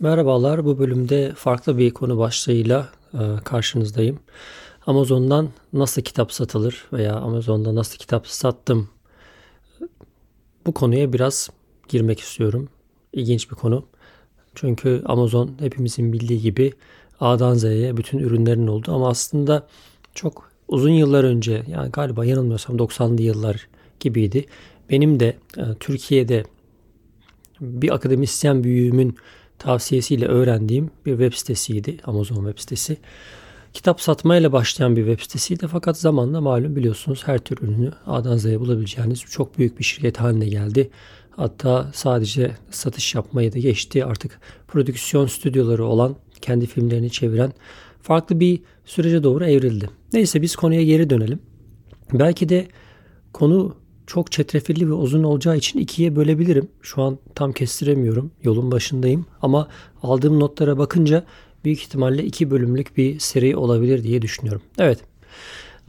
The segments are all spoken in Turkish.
Merhabalar, bu bölümde farklı bir konu başlığıyla e, karşınızdayım. Amazon'dan nasıl kitap satılır veya Amazon'da nasıl kitap sattım bu konuya biraz girmek istiyorum. İlginç bir konu. Çünkü Amazon hepimizin bildiği gibi A'dan Z'ye bütün ürünlerin oldu ama aslında çok uzun yıllar önce yani galiba yanılmıyorsam 90'lı yıllar gibiydi. Benim de e, Türkiye'de bir akademisyen büyüğümün tavsiyesiyle öğrendiğim bir web sitesiydi. Amazon web sitesi. Kitap satmayla başlayan bir web sitesiydi fakat zamanla malum biliyorsunuz her tür ürünü A'dan Z'ye bulabileceğiniz çok büyük bir şirket haline geldi. Hatta sadece satış yapmayı da geçti. Artık prodüksiyon stüdyoları olan, kendi filmlerini çeviren farklı bir sürece doğru evrildi. Neyse biz konuya geri dönelim. Belki de konu çok çetrefilli ve uzun olacağı için ikiye bölebilirim. Şu an tam kestiremiyorum. Yolun başındayım. Ama aldığım notlara bakınca büyük ihtimalle iki bölümlük bir seri olabilir diye düşünüyorum. Evet.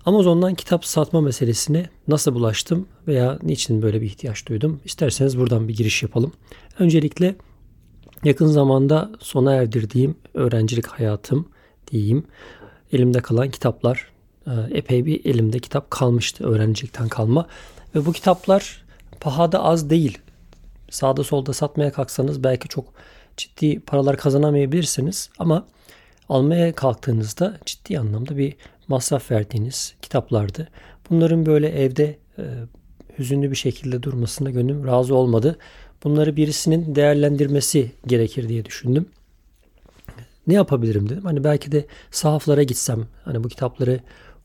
Amazon'dan kitap satma meselesine nasıl bulaştım veya niçin böyle bir ihtiyaç duydum? İsterseniz buradan bir giriş yapalım. Öncelikle yakın zamanda sona erdirdiğim öğrencilik hayatım diyeyim. Elimde kalan kitaplar e, epey bir elimde kitap kalmıştı öğrencilikten kalma. Ve bu kitaplar pahada az değil. Sağda solda satmaya kalksanız belki çok ciddi paralar kazanamayabilirsiniz ama almaya kalktığınızda ciddi anlamda bir masraf verdiğiniz kitaplardı. Bunların böyle evde e, hüzünlü bir şekilde durmasına gönlüm razı olmadı. Bunları birisinin değerlendirmesi gerekir diye düşündüm. Ne yapabilirim dedim. Hani belki de sahaflara gitsem, hani bu kitapları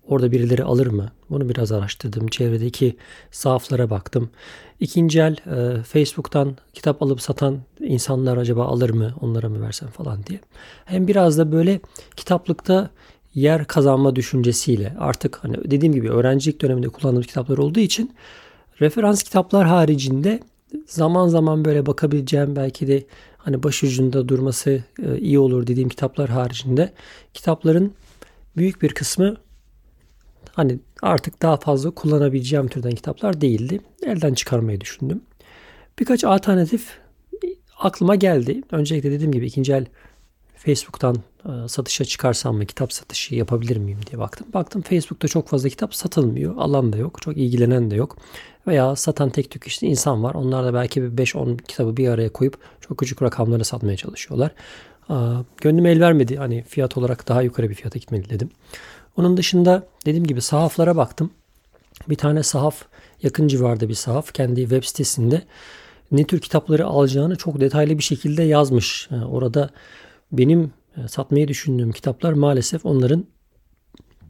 Orada birileri alır mı? Bunu biraz araştırdım. Çevredeki sahaflara baktım. İkinci el e, Facebook'tan kitap alıp satan insanlar acaba alır mı? Onlara mı versem falan diye. Hem biraz da böyle kitaplıkta yer kazanma düşüncesiyle artık hani dediğim gibi öğrencilik döneminde kullandığım kitaplar olduğu için referans kitaplar haricinde zaman zaman böyle bakabileceğim belki de hani başucunda durması e, iyi olur dediğim kitaplar haricinde kitapların büyük bir kısmı hani artık daha fazla kullanabileceğim türden kitaplar değildi. Elden çıkarmayı düşündüm. Birkaç alternatif aklıma geldi. Öncelikle dediğim gibi ikinci el Facebook'tan e, satışa çıkarsam mı kitap satışı yapabilir miyim diye baktım. Baktım Facebook'ta çok fazla kitap satılmıyor. Alan da yok. Çok ilgilenen de yok. Veya satan tek tük işte insan var. Onlar da belki bir 5-10 kitabı bir araya koyup çok küçük rakamlara satmaya çalışıyorlar. Gönlüm el vermedi. Hani fiyat olarak daha yukarı bir fiyata gitmeli dedim. Onun dışında dediğim gibi sahaflara baktım. Bir tane sahaf yakın civarda bir sahaf kendi web sitesinde ne tür kitapları alacağını çok detaylı bir şekilde yazmış. orada benim e, satmayı düşündüğüm kitaplar maalesef onların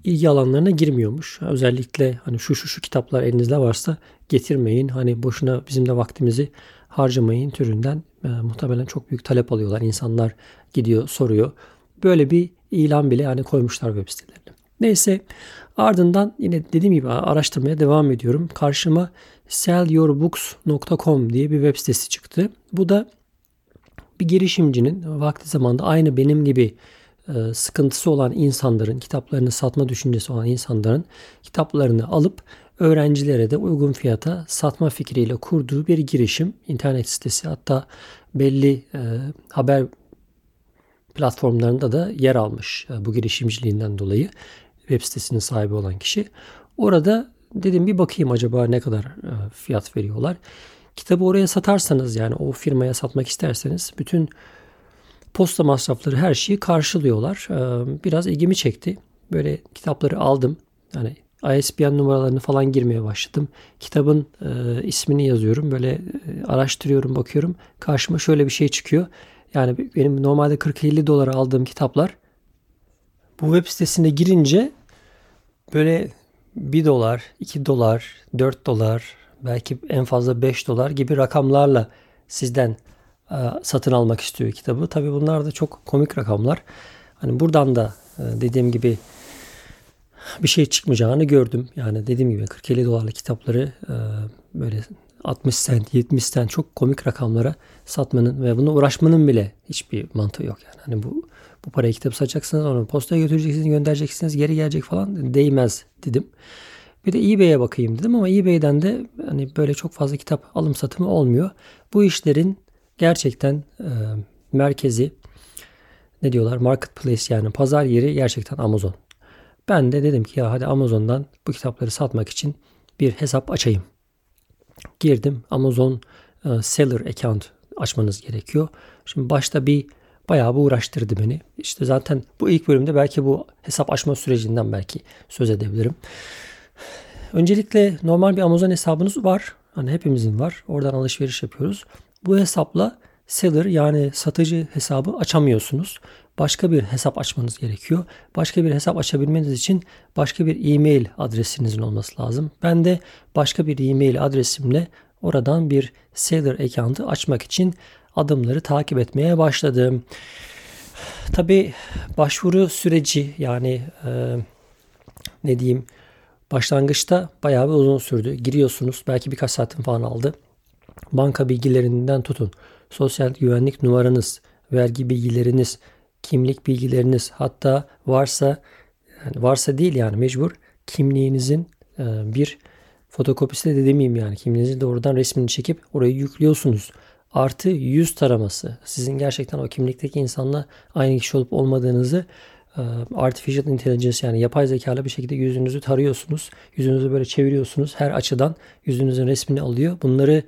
ilgi alanlarına girmiyormuş. Özellikle hani şu şu şu kitaplar elinizde varsa getirmeyin. Hani boşuna bizim de vaktimizi harcamayın türünden e, muhtemelen çok büyük talep alıyorlar. İnsanlar gidiyor soruyor. Böyle bir ilan bile hani koymuşlar web sitelerine. Neyse ardından yine dediğim gibi araştırmaya devam ediyorum. Karşıma sellyourbooks.com diye bir web sitesi çıktı. Bu da bir girişimcinin vakti zamanda aynı benim gibi e, sıkıntısı olan insanların, kitaplarını satma düşüncesi olan insanların kitaplarını alıp öğrencilere de uygun fiyata satma fikriyle kurduğu bir girişim. internet sitesi hatta belli e, haber platformlarında da yer almış e, bu girişimciliğinden dolayı web sitesinin sahibi olan kişi. Orada dedim bir bakayım acaba ne kadar e, fiyat veriyorlar. Kitabı oraya satarsanız yani o firmaya satmak isterseniz bütün posta masrafları her şeyi karşılıyorlar. E, biraz ilgimi çekti. Böyle kitapları aldım. Yani ISBN numaralarını falan girmeye başladım. Kitabın e, ismini yazıyorum. Böyle e, araştırıyorum, bakıyorum. Karşıma şöyle bir şey çıkıyor. Yani benim normalde 40-50 dolara aldığım kitaplar bu web sitesine girince böyle 1 dolar, 2 dolar, 4 dolar, belki en fazla 5 dolar gibi rakamlarla sizden e, satın almak istiyor kitabı. Tabi bunlar da çok komik rakamlar. Hani buradan da e, dediğim gibi bir şey çıkmayacağını gördüm. Yani dediğim gibi 40-50 dolarlık kitapları e, böyle 60 sent, 70 sent çok komik rakamlara satmanın ve buna uğraşmanın bile hiçbir mantığı yok. Yani hani bu bu parayı kitap satacaksınız, onu postaya götüreceksiniz, göndereceksiniz, geri gelecek falan değmez dedim. Bir de eBay'e bakayım dedim ama eBay'den de hani böyle çok fazla kitap alım satımı olmuyor. Bu işlerin gerçekten e, merkezi ne diyorlar marketplace yani pazar yeri gerçekten Amazon. Ben de dedim ki ya hadi Amazon'dan bu kitapları satmak için bir hesap açayım. Girdim Amazon e, seller account açmanız gerekiyor. Şimdi başta bir bayağı bir uğraştırdı beni. İşte zaten bu ilk bölümde belki bu hesap açma sürecinden belki söz edebilirim. Öncelikle normal bir Amazon hesabınız var. Hani hepimizin var. Oradan alışveriş yapıyoruz. Bu hesapla seller yani satıcı hesabı açamıyorsunuz. Başka bir hesap açmanız gerekiyor. Başka bir hesap açabilmeniz için başka bir e-mail adresinizin olması lazım. Ben de başka bir e-mail adresimle oradan bir seller account'ı açmak için adımları takip etmeye başladım. Tabi başvuru süreci yani e, ne diyeyim başlangıçta bayağı bir uzun sürdü. Giriyorsunuz belki birkaç saatin falan aldı. Banka bilgilerinden tutun. Sosyal güvenlik numaranız, vergi bilgileriniz, kimlik bilgileriniz hatta varsa yani varsa değil yani mecbur kimliğinizin e, bir fotokopisi de demeyeyim yani kimliğinizin doğrudan resmini çekip orayı yüklüyorsunuz. Artı yüz taraması. Sizin gerçekten o kimlikteki insanla aynı kişi olup olmadığınızı artificial intelligence yani yapay zekalı bir şekilde yüzünüzü tarıyorsunuz. Yüzünüzü böyle çeviriyorsunuz. Her açıdan yüzünüzün resmini alıyor. Bunları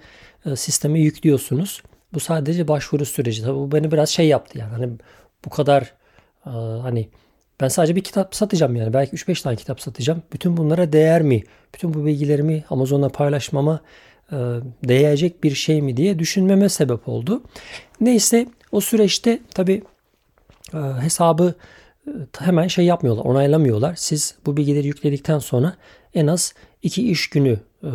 sisteme yüklüyorsunuz. Bu sadece başvuru süreci. Tabii bu beni biraz şey yaptı yani. Hani bu kadar hani ben sadece bir kitap satacağım yani. Belki 3-5 tane kitap satacağım. Bütün bunlara değer mi? Bütün bu bilgilerimi Amazon'a paylaşmama e, değecek bir şey mi diye düşünmeme sebep oldu. Neyse o süreçte tabi e, hesabı e, hemen şey yapmıyorlar, onaylamıyorlar. Siz bu bilgileri yükledikten sonra en az iki iş günü e,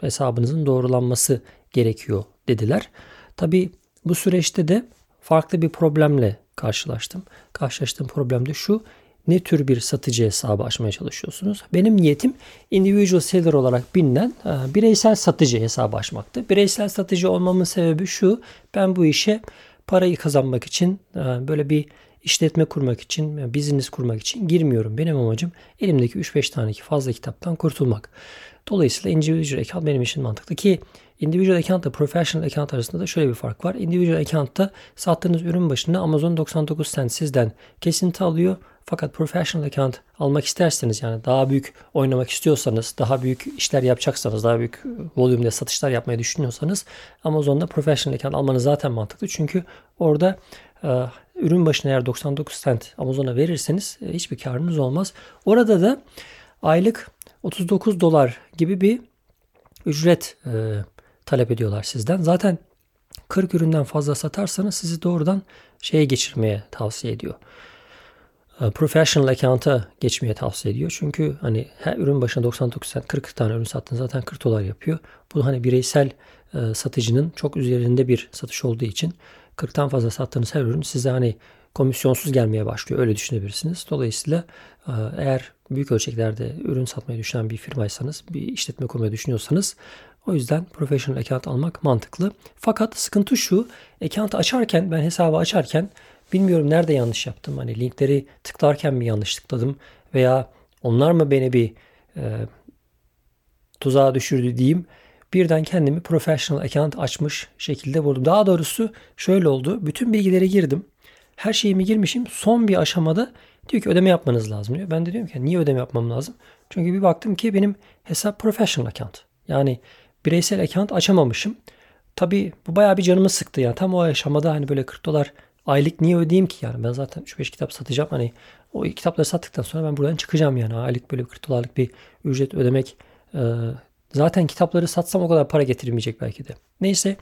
hesabınızın doğrulanması gerekiyor dediler. Tabi bu süreçte de farklı bir problemle karşılaştım. Karşılaştığım problem de şu. Ne tür bir satıcı hesabı açmaya çalışıyorsunuz? Benim niyetim individual seller olarak bilinen e, bireysel satıcı hesabı açmaktı. Bireysel satıcı olmamın sebebi şu. Ben bu işe parayı kazanmak için e, böyle bir işletme kurmak için, business kurmak için girmiyorum. Benim amacım elimdeki 3-5 taneki fazla kitaptan kurtulmak. Dolayısıyla individual account benim için mantıklı ki individual account ile professional account arasında da şöyle bir fark var. Individual account'ta sattığınız ürün başına Amazon 99 cent sizden kesinti alıyor. Fakat professional account almak isterseniz yani daha büyük oynamak istiyorsanız, daha büyük işler yapacaksanız, daha büyük volümde satışlar yapmayı düşünüyorsanız Amazon'da professional account almanız zaten mantıklı. Çünkü orada ürün başına eğer 99 cent Amazon'a verirseniz e, hiçbir karınız olmaz. Orada da aylık 39 dolar gibi bir ücret e, talep ediyorlar sizden. Zaten 40 üründen fazla satarsanız sizi doğrudan şeye geçirmeye tavsiye ediyor. E, professional account'a geçmeye tavsiye ediyor. Çünkü hani her ürün başına 99 cent 40 tane ürün sattığınız zaten 40 dolar yapıyor. Bu hani bireysel e, satıcının çok üzerinde bir satış olduğu için 40'tan fazla sattığınız her ürün size hani komisyonsuz gelmeye başlıyor. Öyle düşünebilirsiniz. Dolayısıyla e, eğer büyük ölçeklerde ürün satmayı düşünen bir firmaysanız, bir işletme kurmayı düşünüyorsanız o yüzden professional account almak mantıklı. Fakat sıkıntı şu, account açarken, ben hesabı açarken bilmiyorum nerede yanlış yaptım. Hani linkleri tıklarken mi yanlış tıkladım veya onlar mı beni bir e, tuzağa düşürdü diyeyim. Birden kendimi professional account açmış şekilde buldum. Daha doğrusu şöyle oldu. Bütün bilgileri girdim. Her şeyimi girmişim. Son bir aşamada diyor ki ödeme yapmanız lazım diyor. Ben de diyorum ki niye ödeme yapmam lazım? Çünkü bir baktım ki benim hesap professional account. Yani bireysel account açamamışım. Tabi bu bayağı bir canımı sıktı yani. Tam o aşamada hani böyle 40 dolar aylık niye ödeyeyim ki yani. Ben zaten 3-5 kitap satacağım. Hani o kitapları sattıktan sonra ben buradan çıkacağım yani. Aylık böyle 40 dolarlık bir ücret ödemek zaten kitapları satsam o kadar para getirmeyecek belki de. Neyse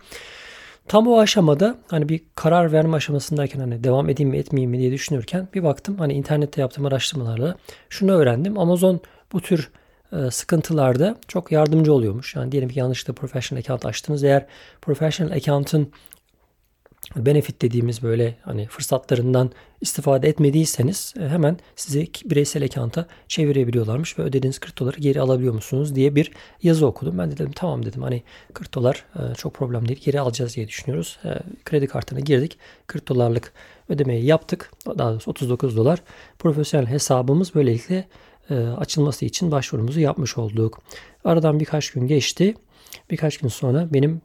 Tam o aşamada hani bir karar verme aşamasındayken hani devam edeyim mi etmeyeyim mi diye düşünürken bir baktım hani internette yaptığım araştırmalarla şunu öğrendim. Amazon bu tür e, sıkıntılarda çok yardımcı oluyormuş. Yani diyelim ki yanlışlıkla professional account açtınız. Eğer professional account'ın benefit dediğimiz böyle hani fırsatlarından istifade etmediyseniz e, hemen sizi bireysel account'a çevirebiliyorlarmış ve ödediğiniz 40 doları geri alabiliyor musunuz diye bir yazı okudum. Ben de dedim tamam dedim hani 40 dolar e, çok problem değil geri alacağız diye düşünüyoruz. E, kredi kartına girdik 40 dolarlık ödemeyi yaptık. Daha doğrusu 39 dolar. Profesyonel hesabımız böylelikle açılması için başvurumuzu yapmış olduk. Aradan birkaç gün geçti. Birkaç gün sonra benim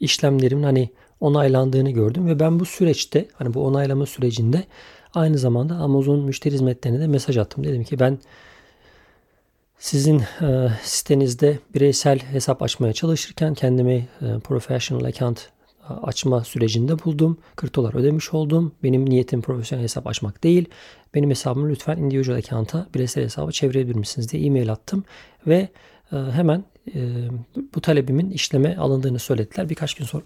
işlemlerimin hani onaylandığını gördüm ve ben bu süreçte hani bu onaylama sürecinde aynı zamanda Amazon müşteri hizmetlerine de mesaj attım. Dedim ki ben sizin e, sitenizde bireysel hesap açmaya çalışırken kendimi e, professional account açma sürecinde buldum. 40 dolar ödemiş oldum. Benim niyetim profesyonel hesap açmak değil. Benim hesabımı lütfen individual account'a bireysel hesaba çevirebilir misiniz diye e-mail attım. Ve e, hemen bu talebimin işleme alındığını söylediler. Birkaç gün sonra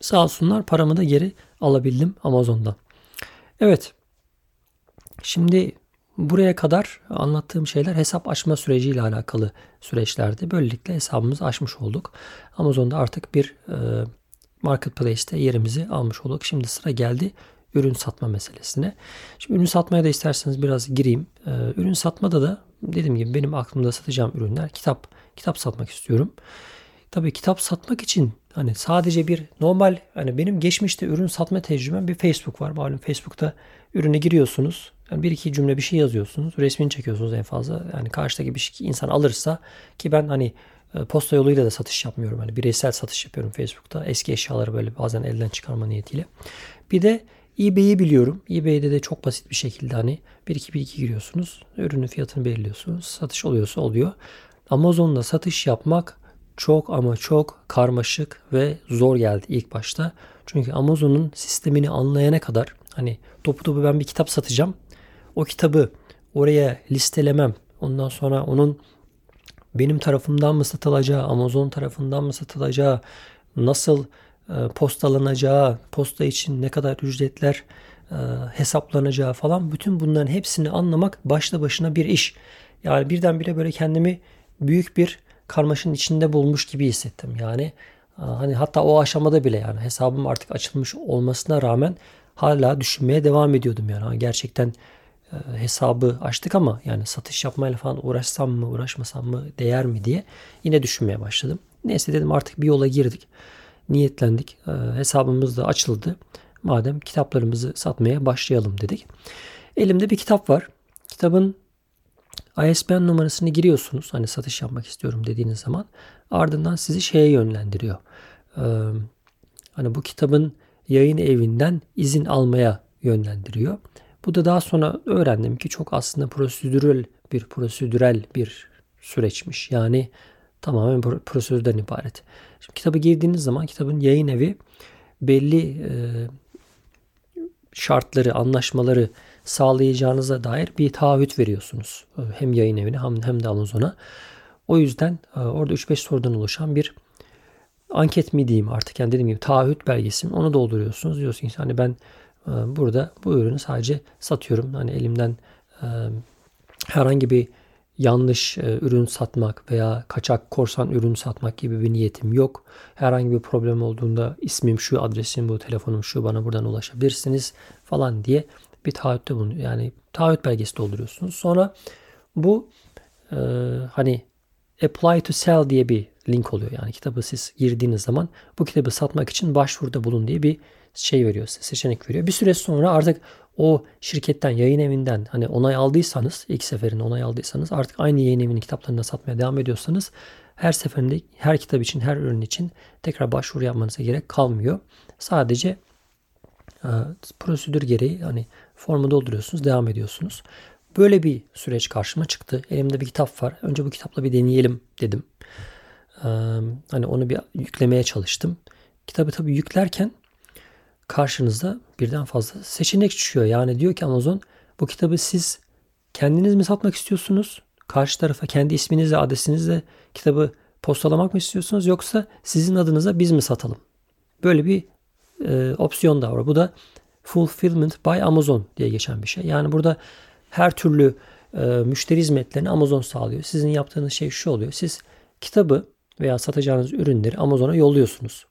sağ olsunlar paramı da geri alabildim Amazon'dan. Evet. Şimdi buraya kadar anlattığım şeyler hesap açma süreciyle alakalı süreçlerdi. Böylelikle hesabımızı açmış olduk. Amazon'da artık bir e, marketplace'te yerimizi almış olduk. Şimdi sıra geldi ürün satma meselesine. Şimdi ürün satmaya da isterseniz biraz gireyim. Ürün satmada da dediğim gibi benim aklımda satacağım ürünler kitap. Kitap satmak istiyorum. Tabii kitap satmak için hani sadece bir normal hani benim geçmişte ürün satma tecrübem bir Facebook var. Malum Facebook'ta ürüne giriyorsunuz. Yani bir iki cümle bir şey yazıyorsunuz. Resmini çekiyorsunuz en fazla. Yani karşıdaki bir şey insan alırsa ki ben hani e, posta yoluyla da satış yapmıyorum. Hani bireysel satış yapıyorum Facebook'ta. Eski eşyaları böyle bazen elden çıkarma niyetiyle. Bir de eBay'i biliyorum. eBay'de de çok basit bir şekilde hani bir iki bir iki giriyorsunuz. Ürünün fiyatını belirliyorsunuz. Satış oluyorsa oluyor. Amazon'da satış yapmak çok ama çok karmaşık ve zor geldi ilk başta. Çünkü Amazon'un sistemini anlayana kadar hani topu topu ben bir kitap satacağım. O kitabı oraya listelemem. Ondan sonra onun benim tarafımdan mı satılacağı, Amazon tarafından mı satılacağı, nasıl e, postalanacağı, posta için ne kadar ücretler e, hesaplanacağı falan bütün bunların hepsini anlamak başlı başına bir iş. Yani birdenbire böyle kendimi büyük bir karmaşın içinde bulmuş gibi hissettim. Yani e, hani hatta o aşamada bile yani hesabım artık açılmış olmasına rağmen hala düşünmeye devam ediyordum yani. Gerçekten hesabı açtık ama yani satış yapmayla falan uğraşsam mı uğraşmasam mı değer mi diye yine düşünmeye başladım. Neyse dedim artık bir yola girdik niyetlendik. E, hesabımız da açıldı. Madem kitaplarımızı satmaya başlayalım dedik. Elimde bir kitap var. Kitabın ISBN numarasını giriyorsunuz. Hani satış yapmak istiyorum dediğiniz zaman. Ardından sizi şeye yönlendiriyor. Ee, hani bu kitabın yayın evinden izin almaya yönlendiriyor. Bu da daha sonra öğrendim ki çok aslında prosedürel bir prosedürel bir süreçmiş. Yani tamamen prosedürden ibaret. Şimdi kitabı girdiğiniz zaman kitabın yayın evi belli e, şartları, anlaşmaları sağlayacağınıza dair bir taahhüt veriyorsunuz. Hem yayın evine hem de Amazon'a. O yüzden e, orada 3-5 sorudan oluşan bir anket mi diyeyim artık yani dediğim gibi taahhüt belgesi mi onu dolduruyorsunuz. Diyorsunuz hani ben e, burada bu ürünü sadece satıyorum. Hani elimden e, herhangi bir yanlış ürün satmak veya kaçak korsan ürün satmak gibi bir niyetim yok. Herhangi bir problem olduğunda ismim şu, adresim bu, telefonum şu, bana buradan ulaşabilirsiniz falan diye bir taahhütte bulunuyor. Yani taahhüt belgesi dolduruyorsunuz. Sonra bu e, hani apply to sell diye bir link oluyor. Yani kitabı siz girdiğiniz zaman bu kitabı satmak için başvuruda bulun diye bir şey veriyor size, seçenek veriyor. Bir süre sonra artık o şirketten, yayın evinden hani onay aldıysanız, ilk seferinde onay aldıysanız artık aynı yayın evinin kitaplarını satmaya devam ediyorsanız her seferinde her kitap için, her ürün için tekrar başvuru yapmanıza gerek kalmıyor. Sadece e, prosedür gereği hani formu dolduruyorsunuz, devam ediyorsunuz. Böyle bir süreç karşıma çıktı. Elimde bir kitap var. Önce bu kitapla bir deneyelim dedim. Ee, hani onu bir yüklemeye çalıştım. Kitabı tabii yüklerken karşınızda birden fazla seçenek çıkıyor. Yani diyor ki Amazon bu kitabı siz kendiniz mi satmak istiyorsunuz? Karşı tarafa kendi isminizle adresinizle kitabı postalamak mı istiyorsunuz yoksa sizin adınıza biz mi satalım? Böyle bir e, opsiyon da var. Bu da Fulfillment by Amazon diye geçen bir şey. Yani burada her türlü e, müşteri hizmetlerini Amazon sağlıyor. Sizin yaptığınız şey şu oluyor. Siz kitabı veya satacağınız ürünleri Amazon'a yolluyorsunuz.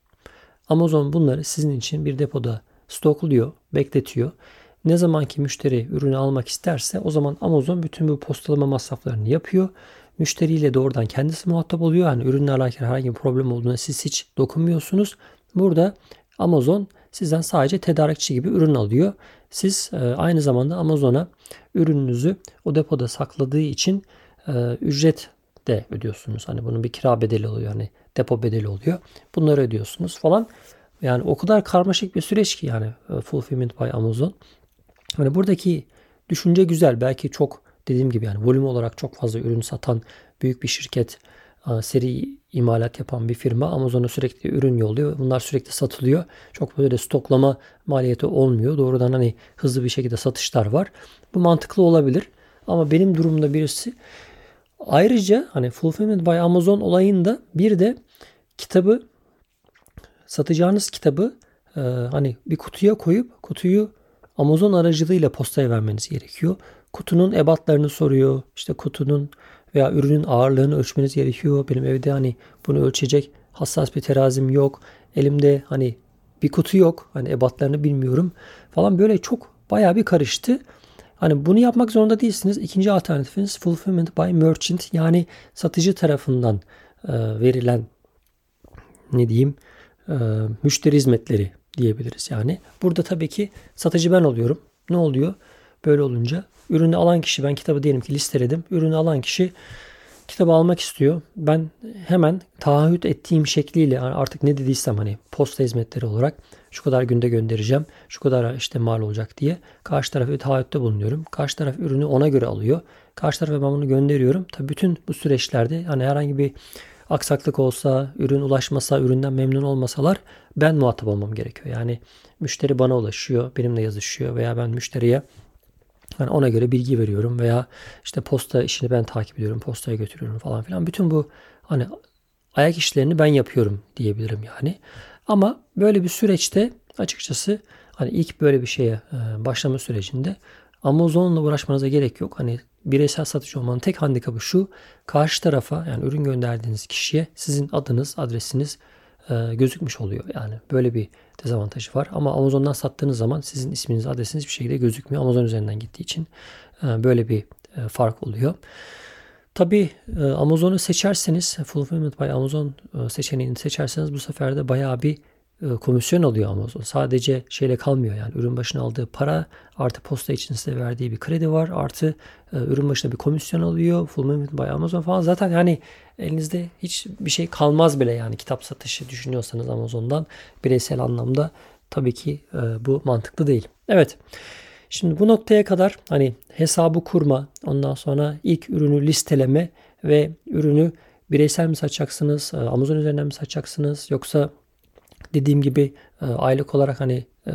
Amazon bunları sizin için bir depoda stokluyor, bekletiyor. Ne zaman ki müşteri ürünü almak isterse o zaman Amazon bütün bu postalama masraflarını yapıyor. Müşteriyle doğrudan kendisi muhatap oluyor. Yani ürünle alakalı herhangi bir problem olduğuna siz hiç dokunmuyorsunuz. Burada Amazon sizden sadece tedarikçi gibi ürün alıyor. Siz e, aynı zamanda Amazon'a ürününüzü o depoda sakladığı için e, ücret de ödüyorsunuz. Hani bunun bir kira bedeli oluyor. Hani depo bedeli oluyor. Bunları ödüyorsunuz falan. Yani o kadar karmaşık bir süreç ki yani e, Fulfillment by Amazon. Hani buradaki düşünce güzel. Belki çok dediğim gibi yani volüm olarak çok fazla ürün satan büyük bir şirket, seri imalat yapan bir firma Amazon'a sürekli ürün yolluyor. Bunlar sürekli satılıyor. Çok böyle stoklama maliyeti olmuyor. Doğrudan hani hızlı bir şekilde satışlar var. Bu mantıklı olabilir. Ama benim durumda birisi ayrıca hani Fulfillment by Amazon olayında bir de kitabı satacağınız kitabı e, hani bir kutuya koyup kutuyu Amazon aracılığıyla postaya vermeniz gerekiyor. Kutunun ebatlarını soruyor. İşte kutunun veya ürünün ağırlığını ölçmeniz gerekiyor. Benim evde hani bunu ölçecek hassas bir terazim yok. Elimde hani bir kutu yok. Hani ebatlarını bilmiyorum falan böyle çok bayağı bir karıştı. Hani bunu yapmak zorunda değilsiniz. İkinci alternatifiniz fulfillment by merchant yani satıcı tarafından e, verilen ne diyeyim e, müşteri hizmetleri diyebiliriz yani. Burada tabii ki satıcı ben oluyorum. Ne oluyor? Böyle olunca ürünü alan kişi ben kitabı diyelim ki listeledim. Ürünü alan kişi kitabı almak istiyor. Ben hemen taahhüt ettiğim şekliyle artık ne dediysem hani posta hizmetleri olarak şu kadar günde göndereceğim. Şu kadar işte mal olacak diye karşı tarafa taahhütte bulunuyorum. Karşı taraf ürünü ona göre alıyor. Karşı tarafa ben bunu gönderiyorum. Tabii bütün bu süreçlerde hani herhangi bir aksaklık olsa, ürün ulaşmasa, üründen memnun olmasalar ben muhatap olmam gerekiyor. Yani müşteri bana ulaşıyor, benimle yazışıyor veya ben müşteriye yani ona göre bilgi veriyorum veya işte posta işini ben takip ediyorum, postaya götürüyorum falan filan. Bütün bu hani ayak işlerini ben yapıyorum diyebilirim yani. Ama böyle bir süreçte açıkçası hani ilk böyle bir şeye e, başlama sürecinde Amazon'la uğraşmanıza gerek yok. Hani bireysel satıcı olmanın tek handikapı şu. Karşı tarafa yani ürün gönderdiğiniz kişiye sizin adınız, adresiniz e, gözükmüş oluyor. Yani böyle bir dezavantajı var. Ama Amazon'dan sattığınız zaman sizin isminiz, adresiniz bir şekilde gözükmüyor. Amazon üzerinden gittiği için e, böyle bir e, fark oluyor. Tabi e, Amazon'u seçerseniz Fulfillment by Amazon seçeneğini seçerseniz bu sefer de bayağı bir komisyon alıyor Amazon. Sadece şeyle kalmıyor yani ürün başına aldığı para artı posta için size verdiği bir kredi var artı e, ürün başına bir komisyon alıyor. Fulfillment by Amazon falan zaten yani elinizde hiç bir şey kalmaz bile yani kitap satışı düşünüyorsanız Amazon'dan bireysel anlamda tabii ki e, bu mantıklı değil. Evet. Şimdi bu noktaya kadar hani hesabı kurma, ondan sonra ilk ürünü listeleme ve ürünü bireysel mi satacaksınız, Amazon üzerinden mi satacaksınız yoksa dediğim gibi e, aylık olarak hani e,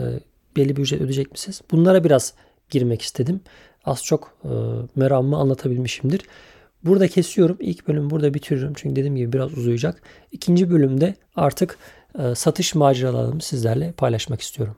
belli bir ücret ödeyecek misiniz? Bunlara biraz girmek istedim. Az çok e, meramımı anlatabilmişimdir. Burada kesiyorum. İlk bölümü burada bitiriyorum. Çünkü dediğim gibi biraz uzayacak. İkinci bölümde artık e, satış maceralarımı sizlerle paylaşmak istiyorum.